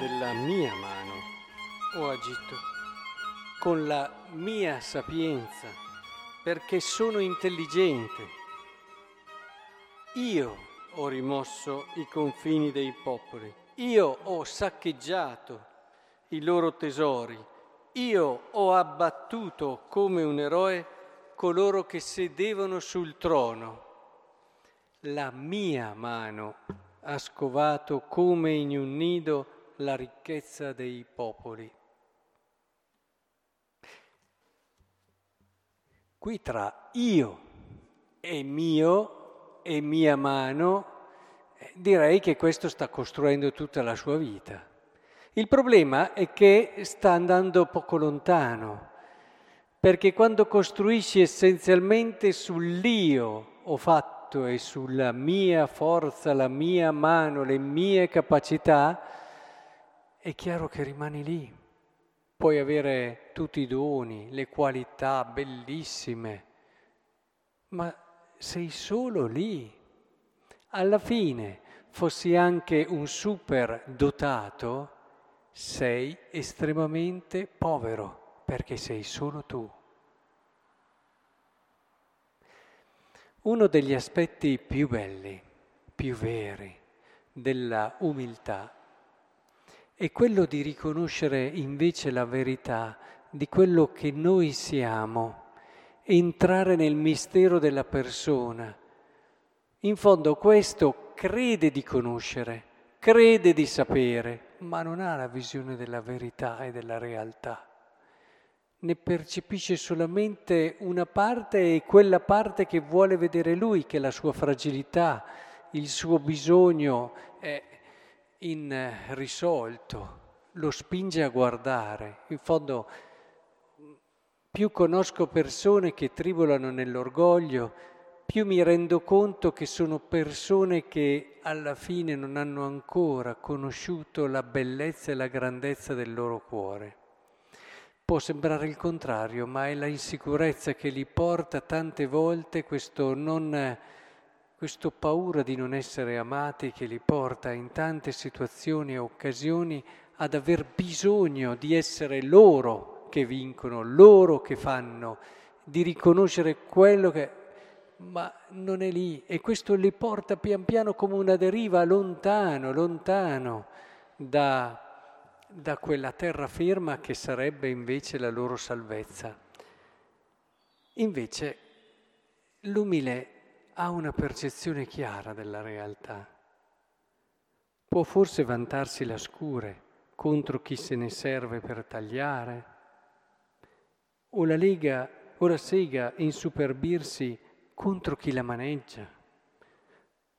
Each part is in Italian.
della mia mano ho agito, con la mia sapienza, perché sono intelligente. Io ho rimosso i confini dei popoli, io ho saccheggiato i loro tesori, io ho abbattuto come un eroe coloro che sedevano sul trono. La mia mano ha scovato come in un nido la ricchezza dei popoli. Qui tra io e mio e mia mano eh, direi che questo sta costruendo tutta la sua vita. Il problema è che sta andando poco lontano, perché quando costruisci essenzialmente sull'io ho fatto fatto e sulla mia forza, la mia mano, le mie capacità, è chiaro che rimani lì. Puoi avere tutti i doni, le qualità bellissime, ma sei solo lì. Alla fine, fossi anche un super dotato, sei estremamente povero perché sei solo tu. Uno degli aspetti più belli, più veri della umiltà è quello di riconoscere invece la verità di quello che noi siamo, entrare nel mistero della persona. In fondo questo crede di conoscere, crede di sapere, ma non ha la visione della verità e della realtà ne percepisce solamente una parte e quella parte che vuole vedere lui, che è la sua fragilità, il suo bisogno è irrisolto, lo spinge a guardare. In fondo, più conosco persone che tribolano nell'orgoglio, più mi rendo conto che sono persone che alla fine non hanno ancora conosciuto la bellezza e la grandezza del loro cuore. Può sembrare il contrario, ma è la insicurezza che li porta tante volte, questo, non, questo paura di non essere amati che li porta in tante situazioni e occasioni ad aver bisogno di essere loro che vincono, loro che fanno, di riconoscere quello che... ma non è lì e questo li porta pian piano come una deriva lontano, lontano da da quella terraferma che sarebbe invece la loro salvezza. Invece l'umile ha una percezione chiara della realtà. Può forse vantarsi la scure contro chi se ne serve per tagliare, o la lega o la sega insuperbirsi contro chi la maneggia,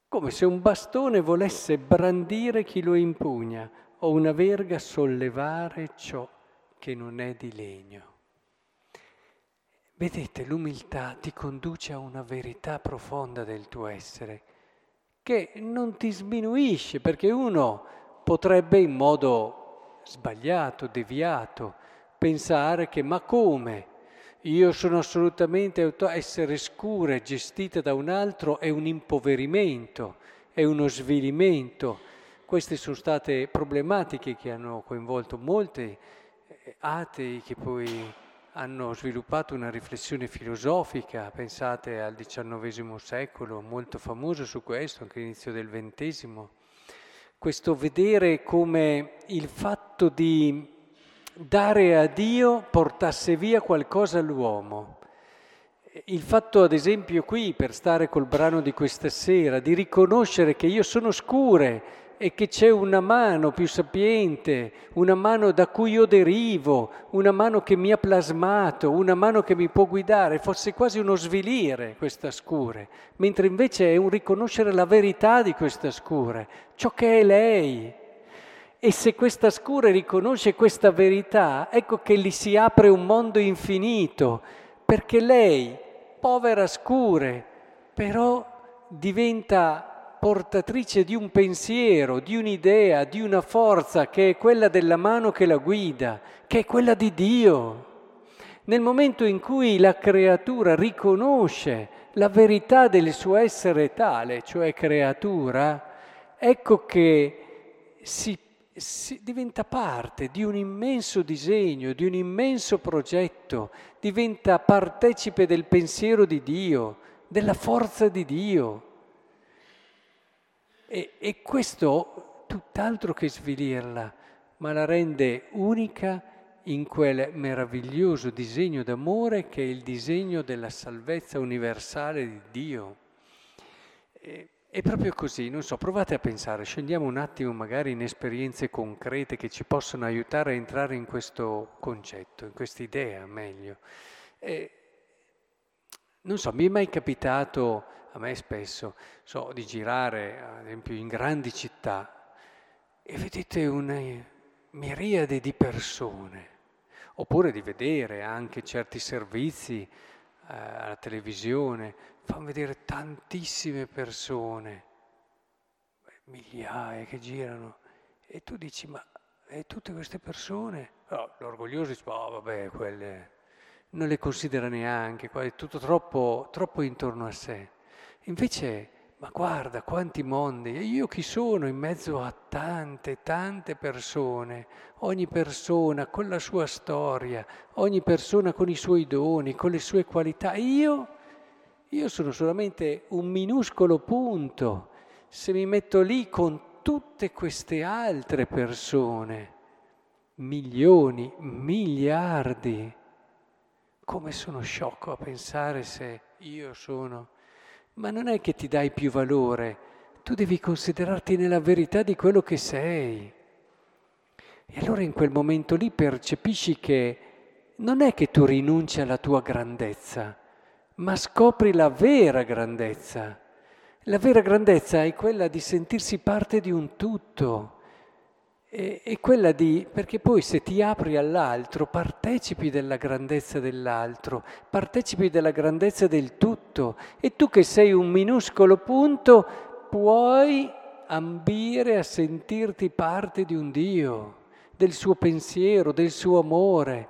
come se un bastone volesse brandire chi lo impugna o una verga sollevare ciò che non è di legno. Vedete, l'umiltà ti conduce a una verità profonda del tuo essere, che non ti sminuisce, perché uno potrebbe in modo sbagliato, deviato, pensare che ma come? Io sono assolutamente auto- essere scure, gestita da un altro, è un impoverimento, è uno svilimento queste sono state problematiche che hanno coinvolto molti eh, atei che poi hanno sviluppato una riflessione filosofica, pensate al XIX secolo, molto famoso su questo, anche all'inizio del XX. Questo vedere come il fatto di dare a Dio portasse via qualcosa all'uomo. Il fatto, ad esempio, qui, per stare col brano di questa sera, di riconoscere che io sono scure e che c'è una mano più sapiente, una mano da cui io derivo, una mano che mi ha plasmato, una mano che mi può guidare, fosse quasi uno svilire questa scure, mentre invece è un riconoscere la verità di questa scure, ciò che è lei. E se questa scure riconosce questa verità, ecco che gli si apre un mondo infinito, perché lei, povera scure, però diventa portatrice di un pensiero, di un'idea, di una forza che è quella della mano che la guida, che è quella di Dio. Nel momento in cui la creatura riconosce la verità del suo essere tale, cioè creatura, ecco che si, si, diventa parte di un immenso disegno, di un immenso progetto, diventa partecipe del pensiero di Dio, della forza di Dio. E, e questo tutt'altro che svilirla, ma la rende unica in quel meraviglioso disegno d'amore che è il disegno della salvezza universale di Dio. E, è proprio così, non so, provate a pensare, scendiamo un attimo magari in esperienze concrete che ci possono aiutare a entrare in questo concetto, in questa idea meglio. E, non so, mi è mai capitato, a me spesso, so, di girare, ad esempio, in grandi città e vedete una miriade di persone, oppure di vedere anche certi servizi eh, alla televisione, fanno vedere tantissime persone, migliaia che girano, e tu dici, ma e tutte queste persone? Oh, l'orgoglioso dice, oh, vabbè, quelle non le considera neanche, è tutto troppo, troppo intorno a sé. Invece, ma guarda quanti mondi, e io chi sono in mezzo a tante, tante persone, ogni persona con la sua storia, ogni persona con i suoi doni, con le sue qualità. Io io sono solamente un minuscolo punto se mi metto lì con tutte queste altre persone, milioni, miliardi. Come sono sciocco a pensare se io sono. Ma non è che ti dai più valore, tu devi considerarti nella verità di quello che sei. E allora in quel momento lì percepisci che non è che tu rinunci alla tua grandezza, ma scopri la vera grandezza. La vera grandezza è quella di sentirsi parte di un tutto, è, è quella di, perché poi se ti apri all'altro partecipi della grandezza dell'altro, partecipi della grandezza del tutto e tu che sei un minuscolo punto puoi ambire a sentirti parte di un Dio, del suo pensiero, del suo amore.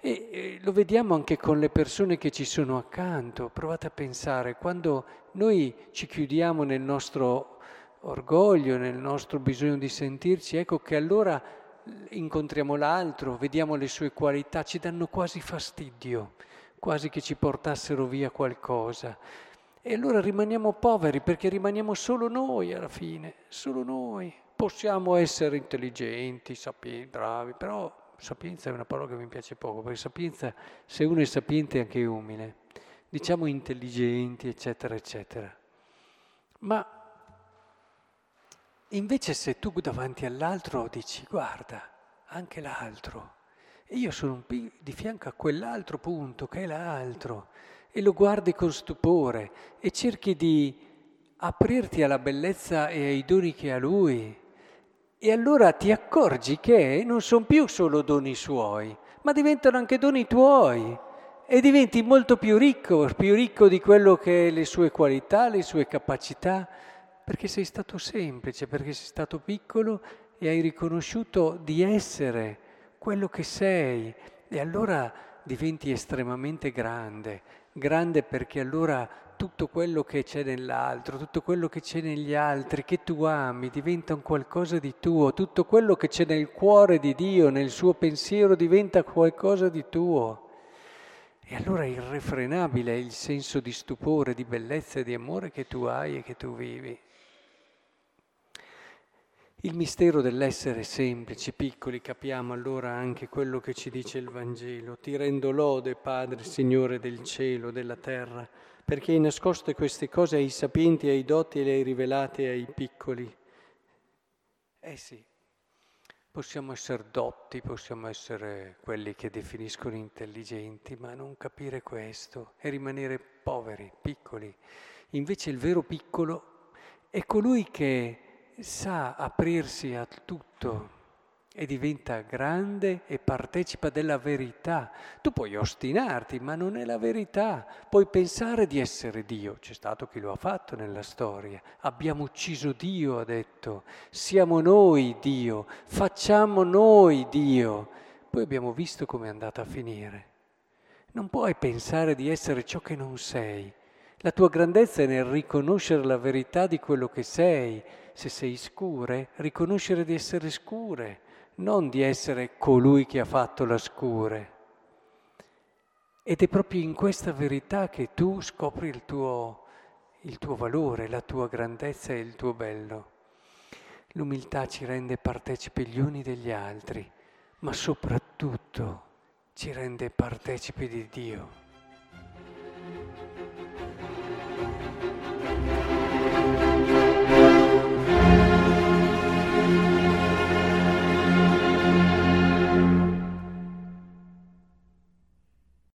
E, e lo vediamo anche con le persone che ci sono accanto. Provate a pensare, quando noi ci chiudiamo nel nostro orgoglio, nel nostro bisogno di sentirci, ecco che allora incontriamo l'altro, vediamo le sue qualità, ci danno quasi fastidio, quasi che ci portassero via qualcosa. E allora rimaniamo poveri perché rimaniamo solo noi alla fine, solo noi. Possiamo essere intelligenti, sapienti, bravi, però sapienza è una parola che mi piace poco, perché sapienza, se uno è sapiente è anche umile, diciamo intelligenti, eccetera, eccetera. Ma invece se tu davanti all'altro dici, guarda, anche l'altro, e io sono di fianco a quell'altro punto che è l'altro, e lo guardi con stupore e cerchi di aprirti alla bellezza e ai doni che ha lui e allora ti accorgi che non sono più solo doni suoi, ma diventano anche doni tuoi e diventi molto più ricco, più ricco di quello che è le sue qualità, le sue capacità, perché sei stato semplice, perché sei stato piccolo e hai riconosciuto di essere quello che sei e allora diventi estremamente grande, grande perché allora tutto quello che c'è nell'altro, tutto quello che c'è negli altri, che tu ami, diventa un qualcosa di tuo, tutto quello che c'è nel cuore di Dio, nel suo pensiero, diventa qualcosa di tuo. E allora è irrefrenabile il senso di stupore, di bellezza e di amore che tu hai e che tu vivi. Il mistero dell'essere semplici, piccoli, capiamo allora anche quello che ci dice il Vangelo. Ti rendo lode, Padre, Signore del cielo, della terra perché hai nascosto queste cose ai sapienti, ai dotti e le hai rivelate ai piccoli. Eh sì, possiamo essere dotti, possiamo essere quelli che definiscono intelligenti, ma non capire questo e rimanere poveri, piccoli. Invece il vero piccolo è colui che sa aprirsi a tutto e diventa grande e partecipa della verità. Tu puoi ostinarti, ma non è la verità. Puoi pensare di essere Dio. C'è stato chi lo ha fatto nella storia. Abbiamo ucciso Dio, ha detto. Siamo noi Dio. Facciamo noi Dio. Poi abbiamo visto come è andata a finire. Non puoi pensare di essere ciò che non sei. La tua grandezza è nel riconoscere la verità di quello che sei. Se sei scure, riconoscere di essere scure, non di essere colui che ha fatto la scure. Ed è proprio in questa verità che tu scopri il tuo, il tuo valore, la tua grandezza e il tuo bello. L'umiltà ci rende partecipi gli uni degli altri, ma soprattutto ci rende partecipi di Dio.